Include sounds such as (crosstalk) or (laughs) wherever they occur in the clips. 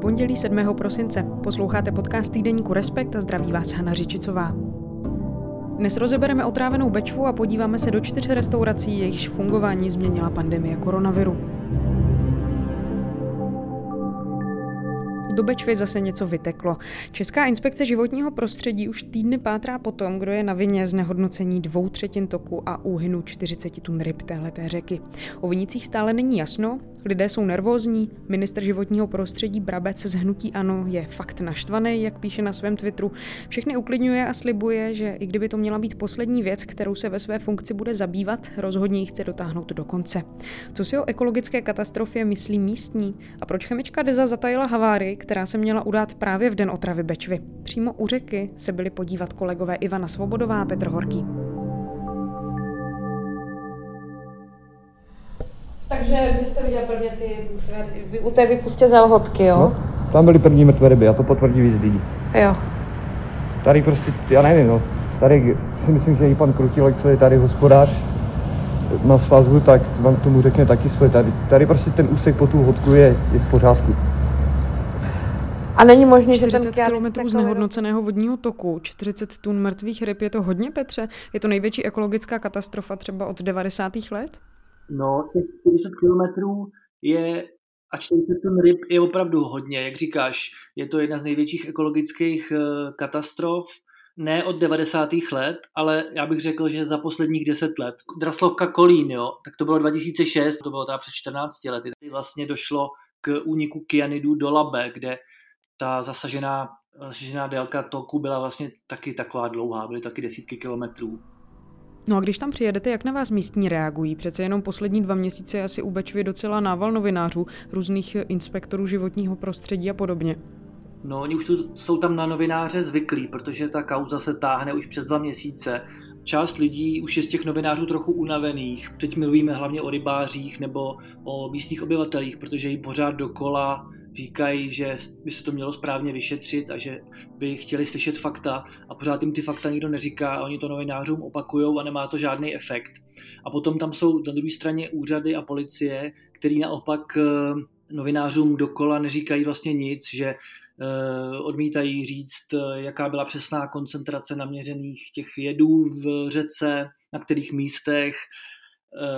Pondělí 7. prosince. Posloucháte podcast týdeníku Respekt a zdraví vás Hana Řičicová. Dnes rozebereme otrávenou Bečvu a podíváme se do čtyř restaurací, jejichž fungování změnila pandemie koronaviru. Do Bečvy zase něco vyteklo. Česká inspekce životního prostředí už týdny pátrá po tom, kdo je na vině znehodnocení dvou třetin toku a úhynu 40 tun ryb téhleté řeky. O vinicích stále není jasno, lidé jsou nervózní, minister životního prostředí Brabec z Hnutí Ano je fakt naštvaný, jak píše na svém Twitteru. Všechny uklidňuje a slibuje, že i kdyby to měla být poslední věc, kterou se ve své funkci bude zabývat, rozhodně ji chce dotáhnout do konce. Co si o ekologické katastrofě myslí místní a proč chemička Deza zatajila havárii, která se měla udát právě v den otravy Bečvy. Přímo u řeky se byli podívat kolegové Ivana Svobodová a Petr Horký. Takže vy jste viděl prvně ty vy u té vypustě zelhotky, jo? No, tam byly první mrtvé ryby a to potvrdí víc lidí. Jo. Tady prostě, já nevím, no. Tady si myslím, že i pan Krutilek, co je tady hospodář na svazu, tak vám tomu řekne taky svoje. Tady, tady prostě ten úsek po tu hodku je, je v pořádku. A není možné, že 40 km znehodnoceného vodního toku, 40 tun mrtvých ryb, je to hodně, Petře? Je to největší ekologická katastrofa třeba od 90. let? No, těch 40 kilometrů je a 40 tun ryb je opravdu hodně, jak říkáš. Je to jedna z největších ekologických eh, katastrof, ne od 90. let, ale já bych řekl, že za posledních 10 let. Draslovka Kolín, jo, tak to bylo 2006, to bylo teda před 14 lety. Vlastně došlo k úniku kyanidu do Labe, kde ta zasažená, zasažená délka toku byla vlastně taky taková dlouhá, byly taky desítky kilometrů. No a když tam přijedete, jak na vás místní reagují? Přece jenom poslední dva měsíce asi u Bečvy docela nával novinářů, různých inspektorů životního prostředí a podobně. No, oni už tu, jsou tam na novináře zvyklí, protože ta kauza se táhne už přes dva měsíce. Část lidí už je z těch novinářů trochu unavených. Teď mluvíme hlavně o rybářích nebo o místních obyvatelích, protože jí pořád dokola říkají, že by se to mělo správně vyšetřit a že by chtěli slyšet fakta a pořád jim ty fakta nikdo neříká a oni to novinářům opakují a nemá to žádný efekt. A potom tam jsou na druhé straně úřady a policie, který naopak eh, novinářům dokola neříkají vlastně nic, že eh, odmítají říct, eh, jaká byla přesná koncentrace naměřených těch jedů v řece, na kterých místech,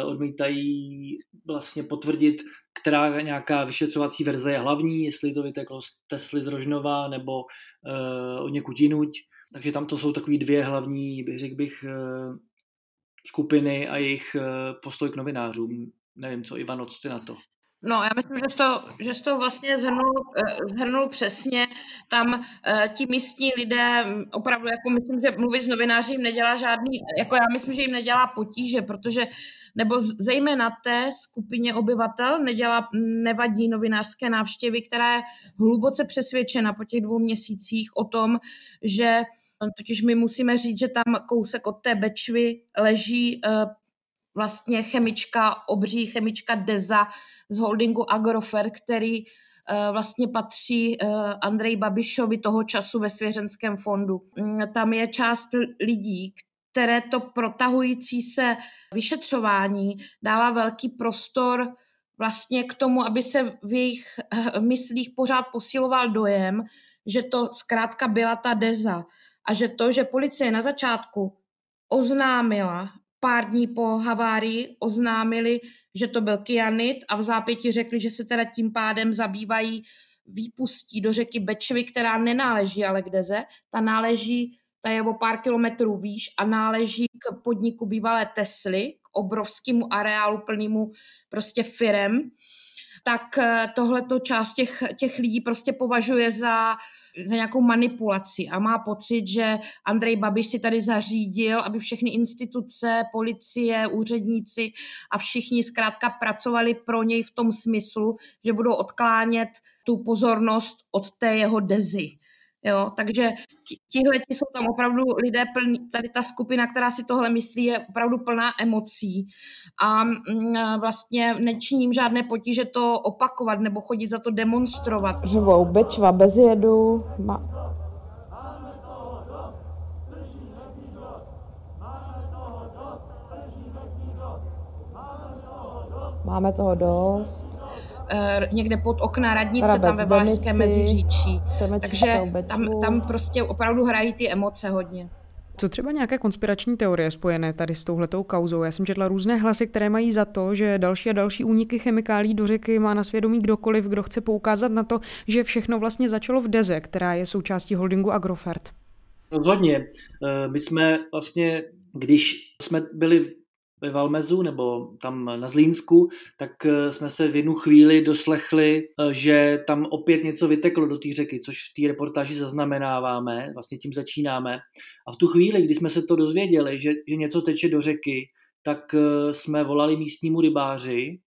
odmítají vlastně potvrdit která nějaká vyšetřovací verze je hlavní, jestli to vyteklo z Tesly z Rožnova nebo uh, od někud jinuť. Takže tam to jsou takové dvě hlavní, bych řekl bych, uh, skupiny a jejich postoj k novinářům. Nevím, co Ivano, co ty na to? No, já myslím, že to, že to vlastně zhrnul, zhrnul přesně. Tam ti místní lidé, opravdu, jako myslím, že mluvit s novináři jim nedělá žádný, jako já myslím, že jim nedělá potíže, protože nebo zejména té skupině obyvatel nedělá, nevadí novinářské návštěvy, která je hluboce přesvědčena po těch dvou měsících o tom, že totiž my musíme říct, že tam kousek od té Bečvy leží uh, vlastně chemička, obří chemička Deza z holdingu Agrofer, který uh, vlastně patří uh, Andrej Babišovi toho času ve svěřenském fondu. Um, tam je část lidí, které to protahující se vyšetřování dává velký prostor vlastně k tomu, aby se v jejich eh, myslích pořád posiloval dojem, že to zkrátka byla ta deza a že to, že policie na začátku oznámila pár dní po havárii oznámili, že to byl kyanit a v zápěti řekli, že se teda tím pádem zabývají výpustí do řeky Bečvy, která nenáleží ale k Deze, ta náleží ta je o pár kilometrů výš a náleží k podniku bývalé Tesly, k obrovskému areálu plnému prostě firem, tak eh, tohleto část těch, těch lidí prostě považuje za, za nějakou manipulaci a má pocit, že Andrej Babiš si tady zařídil, aby všechny instituce, policie, úředníci a všichni zkrátka pracovali pro něj v tom smyslu, že budou odklánět tu pozornost od té jeho dezy. Jo, takže tihle jsou tam opravdu lidé plní, tady ta skupina, která si tohle myslí, je opravdu plná emocí a mm, vlastně nečiním žádné potíže to opakovat nebo chodit za to demonstrovat. Živou Bečva bez jedu, ma... Máme toho dost. Eh, někde pod okna radnice, Rabec, tam ve Valašské Meziříčí. Takže tam, tam prostě opravdu hrají ty emoce hodně. Co třeba nějaké konspirační teorie spojené tady s touhletou kauzou? Já jsem četla různé hlasy, které mají za to, že další a další úniky chemikálí do řeky má na svědomí kdokoliv, kdo chce poukázat na to, že všechno vlastně začalo v Deze, která je součástí holdingu Agrofert. Rozhodně. Eh, my jsme vlastně, když jsme byli ve Valmezu nebo tam na Zlínsku, tak eh, jsme se v jednu chvíli doslechli, eh, že tam opět něco vyteklo do té řeky, což v té reportáži zaznamenáváme, vlastně tím začínáme. A v tu chvíli, kdy jsme se to dozvěděli, že, že něco teče do řeky, tak eh, jsme volali místnímu rybáři,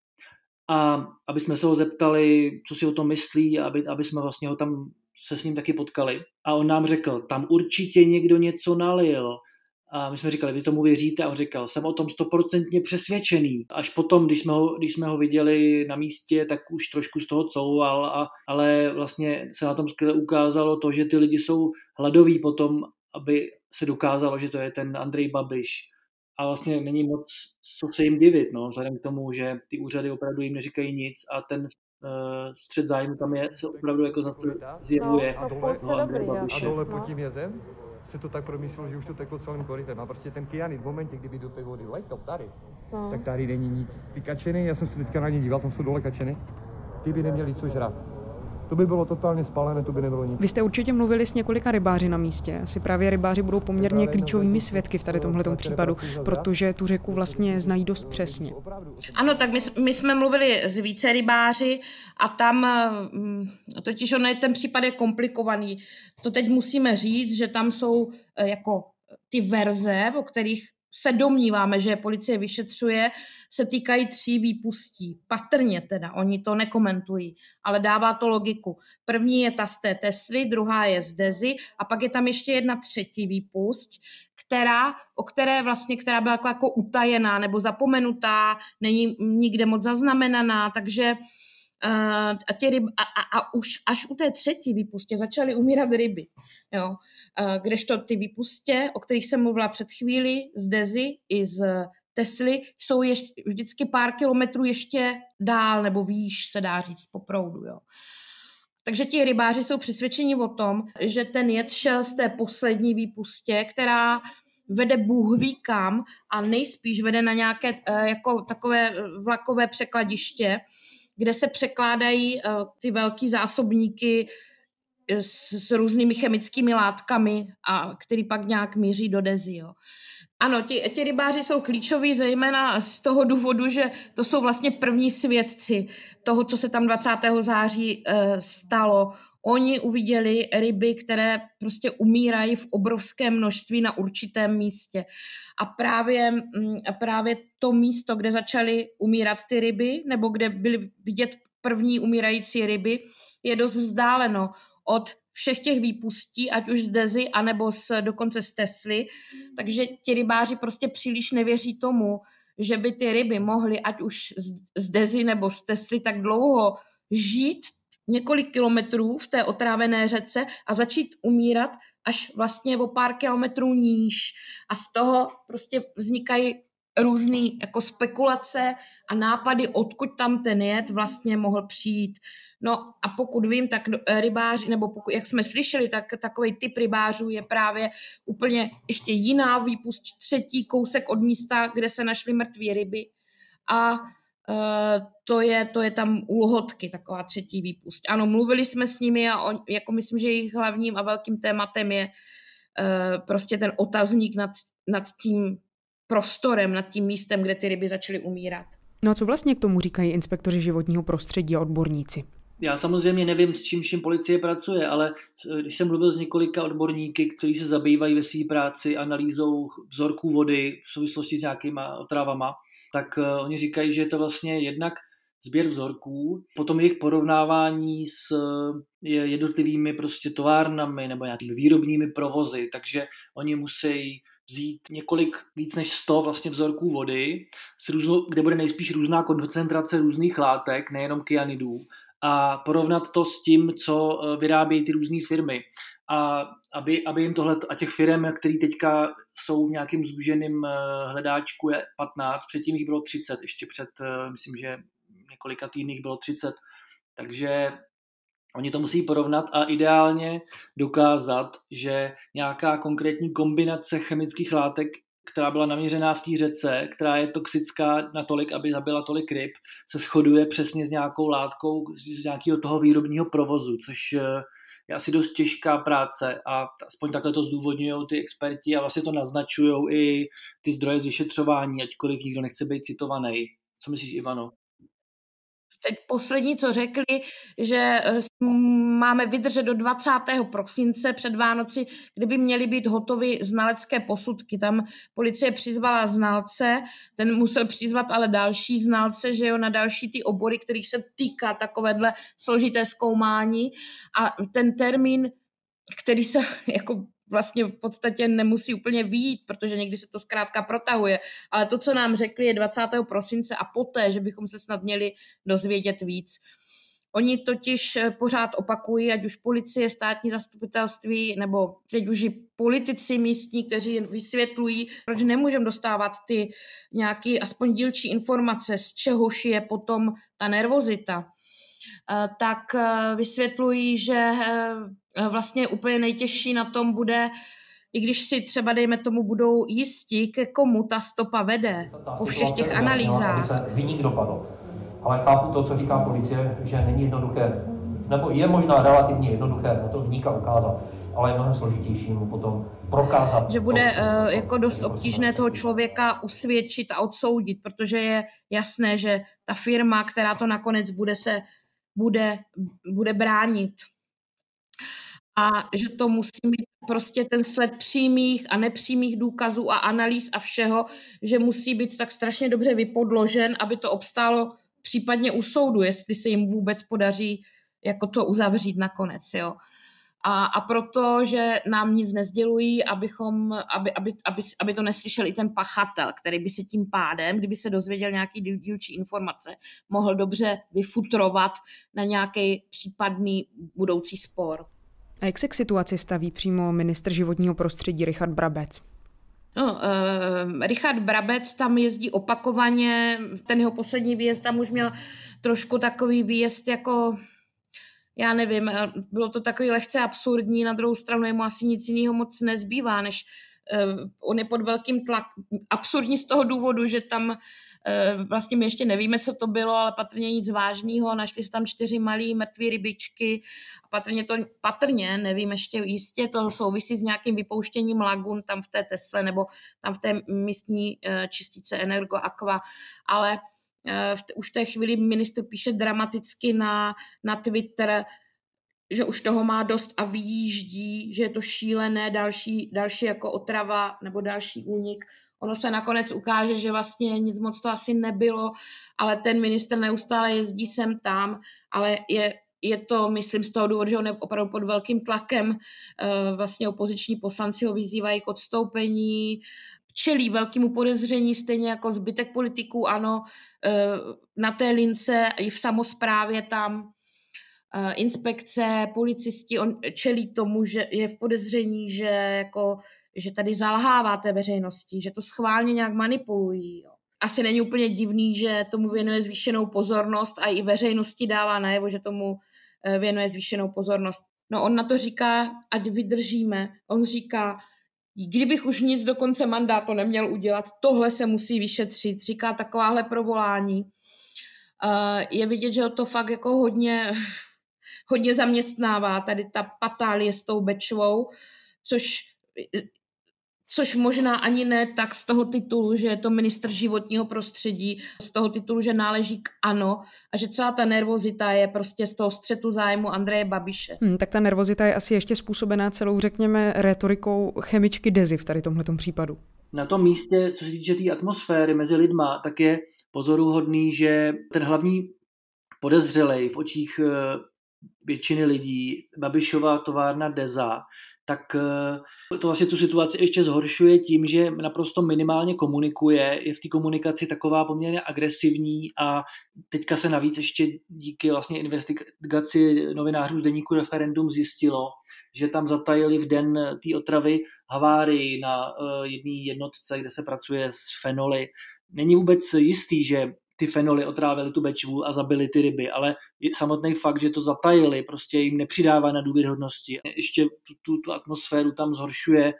a aby jsme se ho zeptali, co si o tom myslí, aby, aby jsme vlastně ho tam se s ním taky potkali. A on nám řekl, tam určitě někdo něco nalil, a my jsme říkali, vy tomu věříte? A on říkal, jsem o tom stoprocentně přesvědčený. Až potom, když jsme, ho, když jsme ho viděli na místě, tak už trošku z toho couval, a, ale vlastně se na tom skvěle ukázalo to, že ty lidi jsou hladoví potom, aby se dokázalo, že to je ten Andrej Babiš. A vlastně není moc co se jim divit, no, vzhledem k tomu, že ty úřady opravdu jim neříkají nic a ten uh, střed zájmu tam je, se opravdu jako zase zjevuje. No, a dole, no, a dole pod tím jezem? Se to tak promyslel, že už to teklo celým korytem. A prostě ten kyanid v momentě, kdyby do té vody letěl tady, no. tak tady není nic. Ty kačeny, já jsem se teďka na ně díval, tam jsou dole kačeny, ty by neměli co žrat to by bylo totálně spálené, to by nebylo nic. Vy jste určitě mluvili s několika rybáři na místě. Asi právě rybáři budou poměrně klíčovými svědky v tady tomhle případu, protože tu řeku vlastně znají dost přesně. Ano, tak my, my jsme mluvili s více rybáři a tam mm, totiž on je ten případ je komplikovaný. To teď musíme říct, že tam jsou eh, jako ty verze, o kterých se domníváme, že policie vyšetřuje, se týkají tří výpustí. Patrně teda, oni to nekomentují, ale dává to logiku. První je ta z té Tesly, druhá je z Dezy a pak je tam ještě jedna třetí výpust, která, o které vlastně, která byla jako, jako utajená nebo zapomenutá, není nikde moc zaznamenaná, takže Uh, a, ryb, a, a, a už až u té třetí výpustě začaly umírat ryby. Jo. Kdežto ty výpustě, o kterých jsem mluvila před chvíli, z Dezy i z Tesly, jsou ještě, vždycky pár kilometrů ještě dál nebo výš, se dá říct, po proudu. Jo. Takže ti rybáři jsou přesvědčeni o tom, že ten jed šel z té poslední výpustě, která vede Bůh ví kam a nejspíš vede na nějaké uh, jako takové vlakové překladiště, kde se překládají uh, ty velké zásobníky s, s různými chemickými látkami, a který pak nějak míří do Dezi. Jo. Ano, ti, ti rybáři jsou klíčoví zejména z toho důvodu, že to jsou vlastně první svědci toho, co se tam 20. září e, stalo. Oni uviděli ryby, které prostě umírají v obrovském množství na určitém místě. A právě, mm, a právě to místo, kde začaly umírat ty ryby, nebo kde byly vidět první umírající ryby, je dost vzdáleno od všech těch výpustí, ať už z Dezy, anebo z, dokonce z Tesly. Takže ti rybáři prostě příliš nevěří tomu, že by ty ryby mohly, ať už z, z Dezy nebo z Tesly, tak dlouho žít několik kilometrů v té otrávené řece a začít umírat až vlastně o pár kilometrů níž. A z toho prostě vznikají různé jako spekulace a nápady, odkud tam ten jed vlastně mohl přijít. No a pokud vím, tak rybáři, nebo pokud, jak jsme slyšeli, tak takový typ rybářů je právě úplně ještě jiná výpust, třetí kousek od místa, kde se našly mrtvé ryby. A Uh, to je, to je tam úlhodky, taková třetí výpust. Ano, mluvili jsme s nimi a on, jako myslím, že jejich hlavním a velkým tématem je uh, prostě ten otazník nad, nad tím prostorem, nad tím místem, kde ty ryby začaly umírat. No a co vlastně k tomu říkají inspektoři životního prostředí a odborníci? Já samozřejmě nevím, s čím vším policie pracuje, ale když jsem mluvil s několika odborníky, kteří se zabývají ve své práci analýzou vzorků vody v souvislosti s nějakýma otravama, tak uh, oni říkají, že je to vlastně jednak sběr vzorků, potom jejich porovnávání s jednotlivými prostě továrnami nebo nějakými výrobními provozy, takže oni musí vzít několik, víc než 100 vlastně vzorků vody, s různou, kde bude nejspíš různá koncentrace různých látek, nejenom kyanidů, a porovnat to s tím, co e, vyrábějí ty různé firmy. A aby, aby jim tohle, a těch firm, které teďka jsou v nějakém zúženém e, hledáčku je 15, předtím jich bylo 30, ještě před, e, myslím, že několika týdnech bylo 30. Takže Oni to musí porovnat a ideálně dokázat, že nějaká konkrétní kombinace chemických látek, která byla naměřená v té řece, která je toxická natolik, aby zabila tolik ryb, se shoduje přesně s nějakou látkou z nějakého toho výrobního provozu, což eh, je asi dost těžká práce a aspoň takhle to zdůvodňují ty experti a vlastně to naznačují i ty zdroje z vyšetřování, ačkoliv nikdo nechce být citovaný. Co myslíš, Ivano? Teď poslední, co řekli, že eh, máme vydržet do 20. prosince před Vánoci, kdyby měly být hotovy znalecké posudky. Tam policie přizvala znalce, ten musel přizvat ale další znalce, že jo, na další ty obory, kterých se týká takovéhle složité zkoumání a ten termín který se (laughs) jako vlastně v podstatě nemusí úplně výjít, protože někdy se to zkrátka protahuje. Ale to, co nám řekli, je 20. prosince a poté, že bychom se snad měli dozvědět víc. Oni totiž eh, pořád opakují, ať už policie, státní zastupitelství, nebo teď už i politici místní, kteří vysvětlují, proč nemůžeme dostávat ty nějaké aspoň dílčí informace, z čehož je potom ta nervozita. Eh, tak eh, vysvětlují, že vlastně úplně nejtěžší na tom bude, i když si třeba, dejme tomu, budou jistí, ke komu ta stopa vede po všech těch analýzách. Vyník dopadl. Ale chápu to, co říká policie, že není jednoduché, nebo je možná relativně jednoduché na to vyníka ukázat, ale je mnohem složitější mu potom prokázat. Že bude to, uh, jako dost obtížné toho člověka usvědčit a odsoudit, protože je jasné, že ta firma, která to nakonec bude se bude, bude bránit. A že to musí být prostě ten sled přímých a nepřímých důkazů a analýz a všeho, že musí být tak strašně dobře vypodložen, aby to obstálo případně u soudu, jestli se jim vůbec podaří jako to uzavřít nakonec. Jo. A, a proto, že nám nic nezdělují, abychom, aby, aby, aby, aby to neslyšel i ten pachatel, který by se tím pádem, kdyby se dozvěděl nějaký dílčí informace, mohl dobře vyfutrovat na nějaký případný budoucí spor. A jak se k situaci staví přímo ministr životního prostředí Richard Brabec? No, uh, Richard Brabec tam jezdí opakovaně, ten jeho poslední výjezd tam už měl trošku takový výjezd jako já nevím, eh, bylo to takový lehce absurdní, na druhou stranu jemu asi nic jiného moc nezbývá, než on je pod velkým tlak, absurdní z toho důvodu, že tam uh, vlastně my ještě nevíme, co to bylo, ale patrně nic vážného, našli se tam čtyři malé mrtvé rybičky. A patrně to, patrně, nevím ještě jistě, to souvisí s nějakým vypouštěním lagun tam v té Tesle nebo tam v té místní uh, čistice Energo Aqua, ale Eh, v už v té chvíli ministr píše dramaticky na, na Twitter, že už toho má dost a vyjíždí, že je to šílené, další, další jako otrava nebo další únik. Ono se nakonec ukáže, že vlastně nic moc to asi nebylo, ale ten minister neustále jezdí sem tam, ale je, je to, myslím, z toho důvodu, že on je opravdu pod velkým tlakem. Eh, vlastně opoziční poslanci ho vyzývají k odstoupení, čelí velkému podezření, stejně jako zbytek politiků, ano, eh, na té lince i v samozprávě tam inspekce, policisti, on čelí tomu, že je v podezření, že, jako, že tady zalhává té veřejnosti, že to schválně nějak manipulují. Jo. Asi není úplně divný, že tomu věnuje zvýšenou pozornost a i veřejnosti dává najevo, že tomu eh, věnuje zvýšenou pozornost. No on na to říká, ať vydržíme. On říká, kdybych už nic do konce mandátu neměl udělat, tohle se musí vyšetřit, říká takováhle provolání. Uh, je vidět, že to fakt jako hodně, hodně zaměstnává, tady ta patálie s tou Bečvou, což což možná ani ne tak z toho titulu, že je to ministr životního prostředí, z toho titulu, že náleží k ANO a že celá ta nervozita je prostě z toho střetu zájmu Andreje Babiše. Hmm, tak ta nervozita je asi ještě způsobená celou, řekněme, retorikou chemičky Dezy v tady tomhle případu. Na tom místě, co se týče té tý atmosféry mezi lidma, tak je pozoruhodný, že ten hlavní podezřelej v očích eh, většiny lidí, Babišová továrna Deza, tak eh, to vlastně tu situaci ještě zhoršuje tím, že naprosto minimálně komunikuje, je v té komunikaci taková poměrně agresivní a teďka se navíc ještě díky vlastně investigaci novinářů z deníku referendum zjistilo, že tam zatajili v den té otravy havárii na eh, jedné jednotce, kde se pracuje s fenoly. Není vůbec jistý, že ty fenoly otrávili tu Bečvu a zabili ty ryby, ale samotný fakt, že to zatajili, prostě jim nepřidává na důvěrhodnosti. Ještě tu, tu, tu atmosféru tam zhoršuje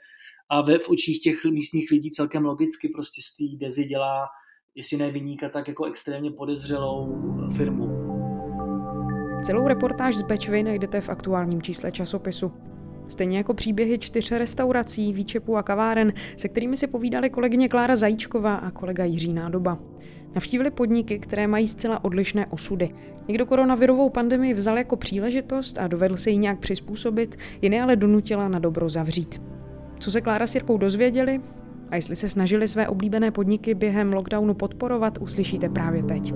a ve v očích těch místních lidí celkem logicky prostě z té Dezi dělá, jestli ne vyníka, tak jako extrémně podezřelou firmu. Celou reportáž z Bečvy najdete v aktuálním čísle časopisu. Stejně jako příběhy čtyř restaurací, výčepů a kaváren, se kterými si povídali kolegyně Klára Zajíčková a kolega Jiří Nádoba. Navštívili podniky, které mají zcela odlišné osudy. Někdo koronavirovou pandemii vzal jako příležitost a dovedl se jí nějak přizpůsobit, jiné ale donutila na dobro zavřít. Co se Klára s Jirkou dozvěděli a jestli se snažili své oblíbené podniky během lockdownu podporovat, uslyšíte právě teď.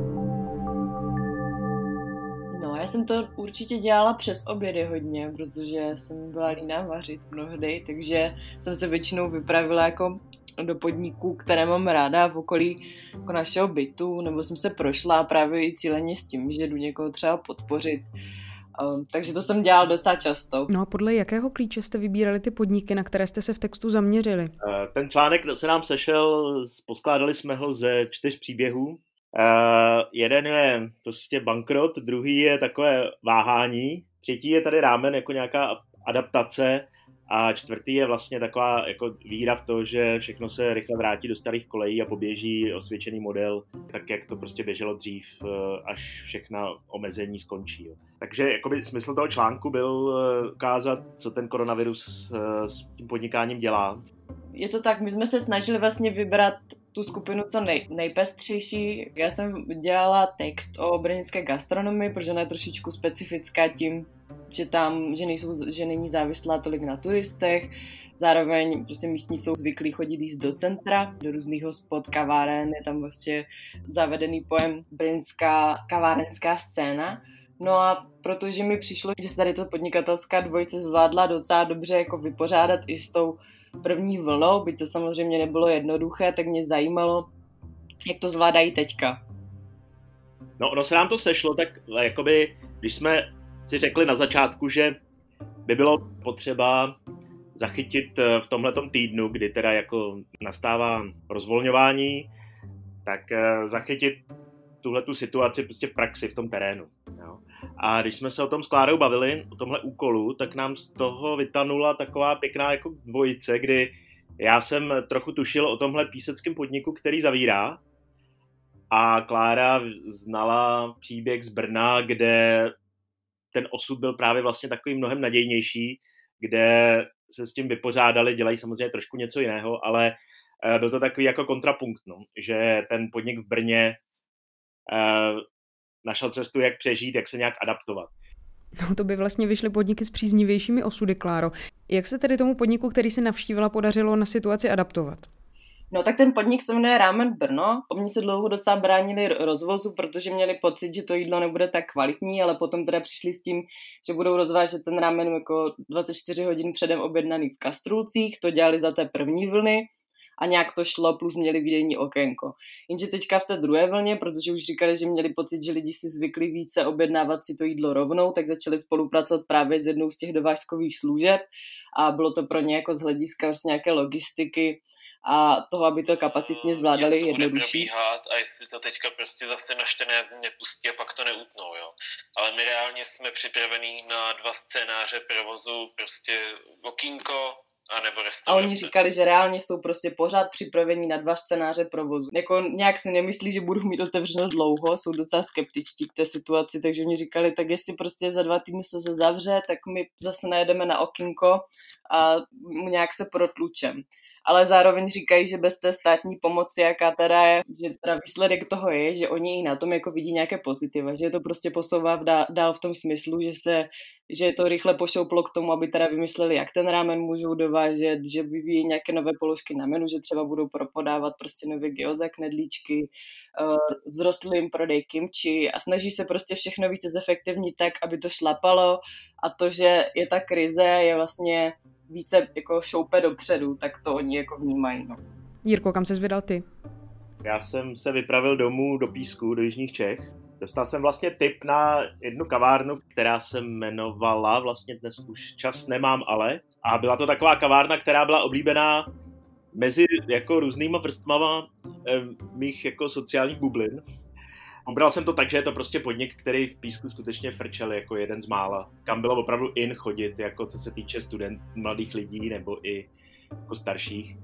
No, já jsem to určitě dělala přes obědy hodně, protože jsem byla líná vařit mnohdy, takže jsem se většinou vypravila jako do podniků, které mám ráda v okolí jako našeho bytu, nebo jsem se prošla právě i cíleně s tím, že jdu někoho třeba podpořit. Um, takže to jsem dělal docela často. No a podle jakého klíče jste vybírali ty podniky, na které jste se v textu zaměřili? Eh, ten článek se nám sešel, poskládali jsme ho ze čtyř příběhů. Uh, jeden je prostě bankrot, druhý je takové váhání, třetí je tady rámen jako nějaká adaptace a čtvrtý je vlastně taková jako víra v to, že všechno se rychle vrátí do starých kolejí a poběží osvědčený model, tak jak to prostě běželo dřív, eh, až všechna omezení skončí. Takže jakoby smysl toho článku byl eh, ukázat, co ten koronavirus eh, s tím podnikáním dělá. Je to tak, my jsme se snažili vlastně vybrat tu skupinu co nej, nejpestřejší. Já jsem dělala text o brněnské gastronomii, protože ona je trošičku specifická tím, že tam, že, nejsou, že není závislá tolik na turistech, zároveň prostě místní jsou zvyklí chodit jíst do centra, do různých hospod, kaváren, je tam vlastně zavedený pojem brněnská kavárenská scéna. No a protože mi přišlo, že se tady to podnikatelská dvojice zvládla docela dobře jako vypořádat i s tou první vlnou, by to samozřejmě nebylo jednoduché, tak mě zajímalo, jak to zvládají teďka. No, ono se nám to sešlo, tak jakoby, když jsme si řekli na začátku, že by bylo potřeba zachytit eh, v tomhletom týdnu, kdy teda jako nastává rozvolňování, tak eh, zachytit tuhle tu situaci prostě v praxi, v tom terénu. Jo. A když jsme se o tom s Klárou bavili, o tomhle úkolu, tak nám z toho vytanula taková pěkná jako dvojice, kdy já jsem trochu tušil o tomhle píseckém podniku, který zavírá, a Klára znala příběh z Brna, kde ten osud byl právě vlastně takový mnohem nadějnější, kde se s tím vypořádali, dělají samozřejmě trošku něco jiného, ale eh, byl to takový jako kontrapunkt, no, že ten podnik v Brně našel cestu, jak přežít, jak se nějak adaptovat. No to by vlastně vyšly podniky s příznivějšími osudy, Kláro. Jak se tedy tomu podniku, který si navštívila, podařilo na situaci adaptovat? No tak ten podnik se jmenuje Rámen Brno. Oni se dlouho docela bránili rozvozu, protože měli pocit, že to jídlo nebude tak kvalitní, ale potom teda přišli s tím, že budou rozvážet ten rámen jako 24 hodin předem objednaný v kastrulcích. To dělali za té první vlny a nějak to šlo, plus měli výdejní okénko. Jenže teďka v té druhé vlně, protože už říkali, že měli pocit, že lidi si zvykli více objednávat si to jídlo rovnou, tak začali spolupracovat právě s jednou z těch dovážkových služeb a bylo to pro ně jako z hlediska vlastně nějaké logistiky a toho, aby to kapacitně zvládali to jednodušší. a jestli to teďka prostě zase na 14 dní nepustí a pak to neutnou, jo. Ale my reálně jsme připravení na dva scénáře provozu, prostě okýnko, a nebo A oni říkali, že reálně jsou prostě pořád připraveni na dva scénáře provozu. Jako nějak si nemyslí, že budou mít otevřeno dlouho, jsou docela skeptičtí k té situaci, takže oni říkali, tak jestli prostě za dva týdny se, se zavře, tak my zase najedeme na okinko a nějak se protlučem ale zároveň říkají, že bez té státní pomoci, jaká teda je, že teda výsledek toho je, že oni i na tom jako vidí nějaké pozitiva, že to prostě posouvá dál, dál v tom smyslu, že se že to rychle pošouplo k tomu, aby teda vymysleli, jak ten rámen můžou dovážet, že vyvíjí nějaké nové položky na menu, že třeba budou propodávat prostě nové gyoza, knedlíčky, uh, vzrostl jim prodej kimči a snaží se prostě všechno více zefektivnit tak, aby to šlapalo a to, že je ta krize, je vlastně více jako šoupe dopředu, tak to oni jako vnímají. No. Jirko, kam se vydal ty? Já jsem se vypravil domů do Písku, do Jižních Čech. Dostal jsem vlastně tip na jednu kavárnu, která se jmenovala, vlastně dnes už čas nemám, ale. A byla to taková kavárna, která byla oblíbená mezi jako různýma vrstvama eh, mých jako sociálních bublin. Pobral jsem to tak, že je to prostě podnik, který v písku skutečně frčel jako jeden z mála. Kam bylo opravdu in chodit, jako co se týče student, mladých lidí nebo i jako starších.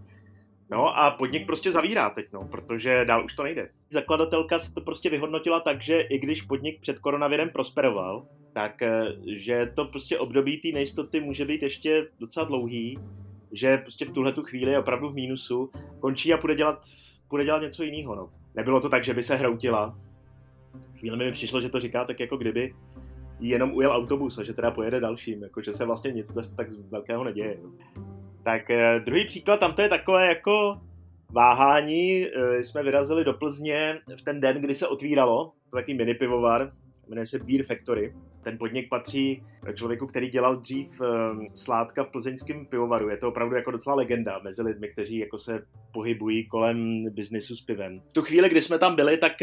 No a podnik prostě zavírá teď, no, protože dál už to nejde. Zakladatelka se to prostě vyhodnotila tak, že i když podnik před koronavirem prosperoval, tak eh, že to prostě období té nejistoty může být ještě docela dlouhý, že prostě v tuhle tu chvíli je opravdu v mínusu, končí a půjde dělat, půjde dělat něco jiného. No. Nebylo to tak, že by se hroutila. Chvíli mi přišlo, že to říká tak jako kdyby jenom ujel autobus a že teda pojede dalším, jako že se vlastně nic tak velkého neděje. Tak eh, druhý příklad, tam to je takové jako váhání. Eh, jsme vyrazili do Plzně v ten den, kdy se otvíralo, to takový mini pivovar, jmenuje se Beer Factory. Ten podnik patří člověku, který dělal dřív eh, sládka v plzeňském pivovaru. Je to opravdu jako docela legenda mezi lidmi, kteří jako se pohybují kolem biznisu s pivem. V tu chvíli, kdy jsme tam byli, tak,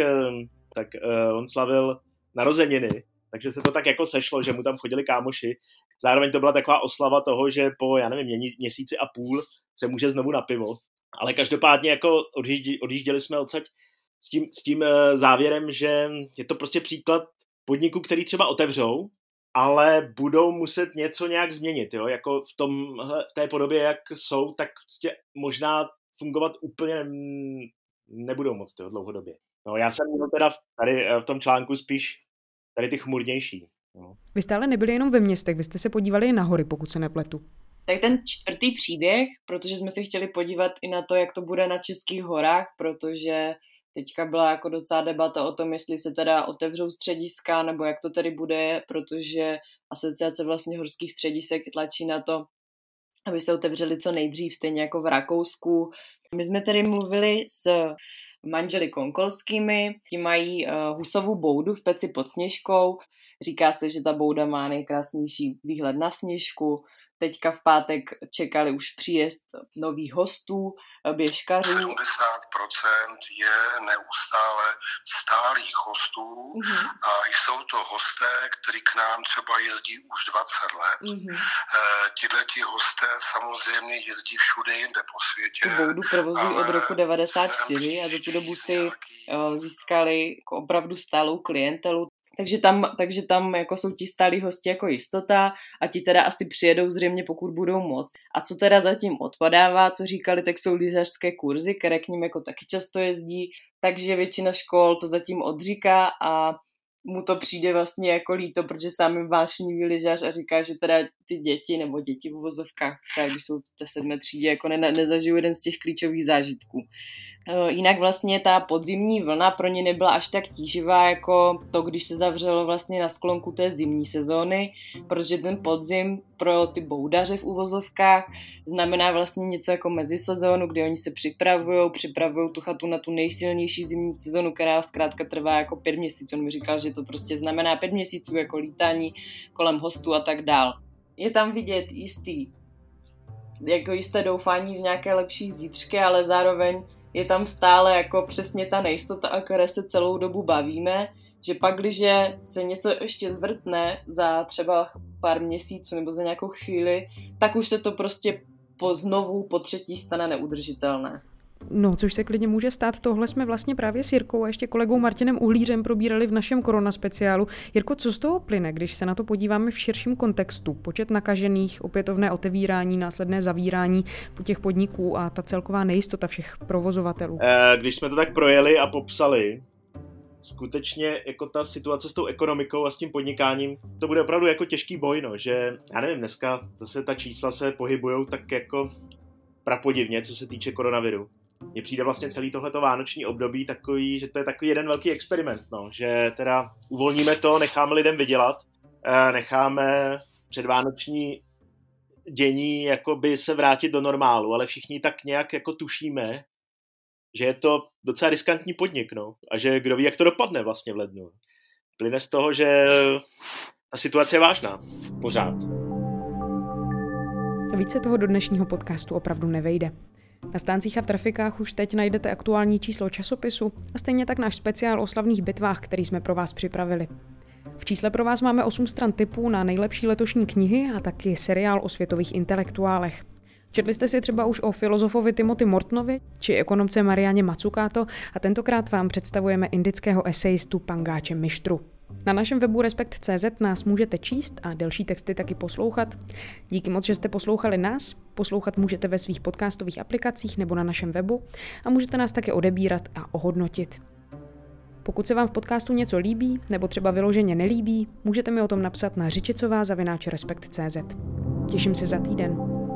tak on slavil narozeniny takže se to tak jako sešlo, že mu tam chodili kámoši. Zároveň to byla taková oslava toho, že po, já nevím, měsíci a půl se může znovu na pivo. Ale každopádně jako odjížděli, odjížděli jsme odsaď s tím, s tím eh, závěrem, že je to prostě příklad podniku, který třeba otevřou, ale budou muset něco nějak změnit, jo? jako v, tom, v té podobě, jak jsou, tak prostě možná fungovat úplně nebudou moc jo, dlouhodobě. No, já jsem měl teda tady eh, v tom článku spíš tady ty chmurnější. No. Vy jste ale nebyli jenom ve městech, vy jste se podívali i na hory, pokud se nepletu. Tak ten čtvrtý příběh, protože jsme se chtěli podívat i na to, jak to bude na Českých horách, protože teďka byla jako docela debata o tom, jestli se teda otevřou střediska, nebo jak to tady bude, protože asociace vlastně horských středisek tlačí na to, aby se otevřeli co nejdřív, stejně jako v Rakousku. My jsme tady mluvili s manželi Konkolskými. Ti mají uh, husovou boudu v peci pod Sněžkou. Říká se, že ta bouda má nejkrásnější výhled na Sněžku. Teďka v pátek čekali už příjezd nových hostů, eh, běžkařů. 70% je neustále stálých hostů mm-hmm. a jsou to hosté, kteří k nám třeba jezdí už 20 let. Mm-hmm. E, Tihle ti hosté samozřejmě jezdí všude jinde po světě. Tu boudu provozují od roku 94 a za tu dobu si nějaký... získali jako opravdu stálou klientelu. Takže tam, takže tam jako jsou ti stálí hosti jako jistota a ti teda asi přijedou zřejmě, pokud budou moc. A co teda zatím odpadává, co říkali, tak jsou lyžařské kurzy, které k ním jako taky často jezdí, takže většina škol to zatím odříká a mu to přijde vlastně jako líto, protože sám je vášnivý lyžař a říká, že teda ty děti nebo děti v uvozovkách, třeba když jsou v té sedmé třídě, jako ne, nezažijou jeden z těch klíčových zážitků. Eh, jinak vlastně ta podzimní vlna pro ně nebyla až tak tíživá jako to, když se zavřelo vlastně na sklonku té zimní sezóny, protože ten podzim pro ty boudaře v uvozovkách znamená vlastně něco jako mezisezónu, kdy oni se připravují, připravují tu chatu na tu nejsilnější zimní sezónu, která zkrátka trvá jako pět měsíců. On mi říkal, že to prostě znamená pět měsíců jako lítání kolem hostů a tak dál. Je tam vidět jistý jako jisté doufání v nějaké lepší zítřky, ale zároveň je tam stále jako přesně ta nejistota, o které se celou dobu bavíme, že pak, když se něco ještě zvrtne za třeba pár měsíců nebo za nějakou chvíli, tak už se to prostě po znovu, po třetí stane neudržitelné. No, což se klidně může stát. Tohle jsme vlastně právě s Jirkou a ještě kolegou Martinem Uhlířem probírali v našem korona speciálu. Jirko, co z toho plyne, když se na to podíváme v širším kontextu? Počet nakažených, opětovné otevírání, následné zavírání těch podniků a ta celková nejistota všech provozovatelů. Eh, když jsme to tak projeli a popsali, skutečně jako ta situace s tou ekonomikou a s tím podnikáním, to bude opravdu jako těžký boj, no, že já nevím, dneska zase ta čísla se pohybují tak jako prapodivně, co se týče koronaviru mně přijde vlastně celý tohleto vánoční období takový, že to je takový jeden velký experiment, no, že teda uvolníme to, necháme lidem vydělat, eh, necháme předvánoční dění jakoby se vrátit do normálu, ale všichni tak nějak jako tušíme, že je to docela riskantní podnik, no, a že kdo ví, jak to dopadne vlastně v lednu. Plyne z toho, že ta situace je vážná. Pořád. Více toho do dnešního podcastu opravdu nevejde. Na stáncích a v trafikách už teď najdete aktuální číslo časopisu a stejně tak náš speciál o slavných bitvách, který jsme pro vás připravili. V čísle pro vás máme 8 stran typů na nejlepší letošní knihy a taky seriál o světových intelektuálech. Četli jste si třeba už o filozofovi Timothy Mortnovi či ekonomce Marianě Matsukato a tentokrát vám představujeme indického esejistu Pangáče Mištru. Na našem webu Respekt.cz nás můžete číst a delší texty taky poslouchat. Díky moc, že jste poslouchali nás. Poslouchat můžete ve svých podcastových aplikacích nebo na našem webu a můžete nás také odebírat a ohodnotit. Pokud se vám v podcastu něco líbí nebo třeba vyloženě nelíbí, můžete mi o tom napsat na řičicová Těším se za týden.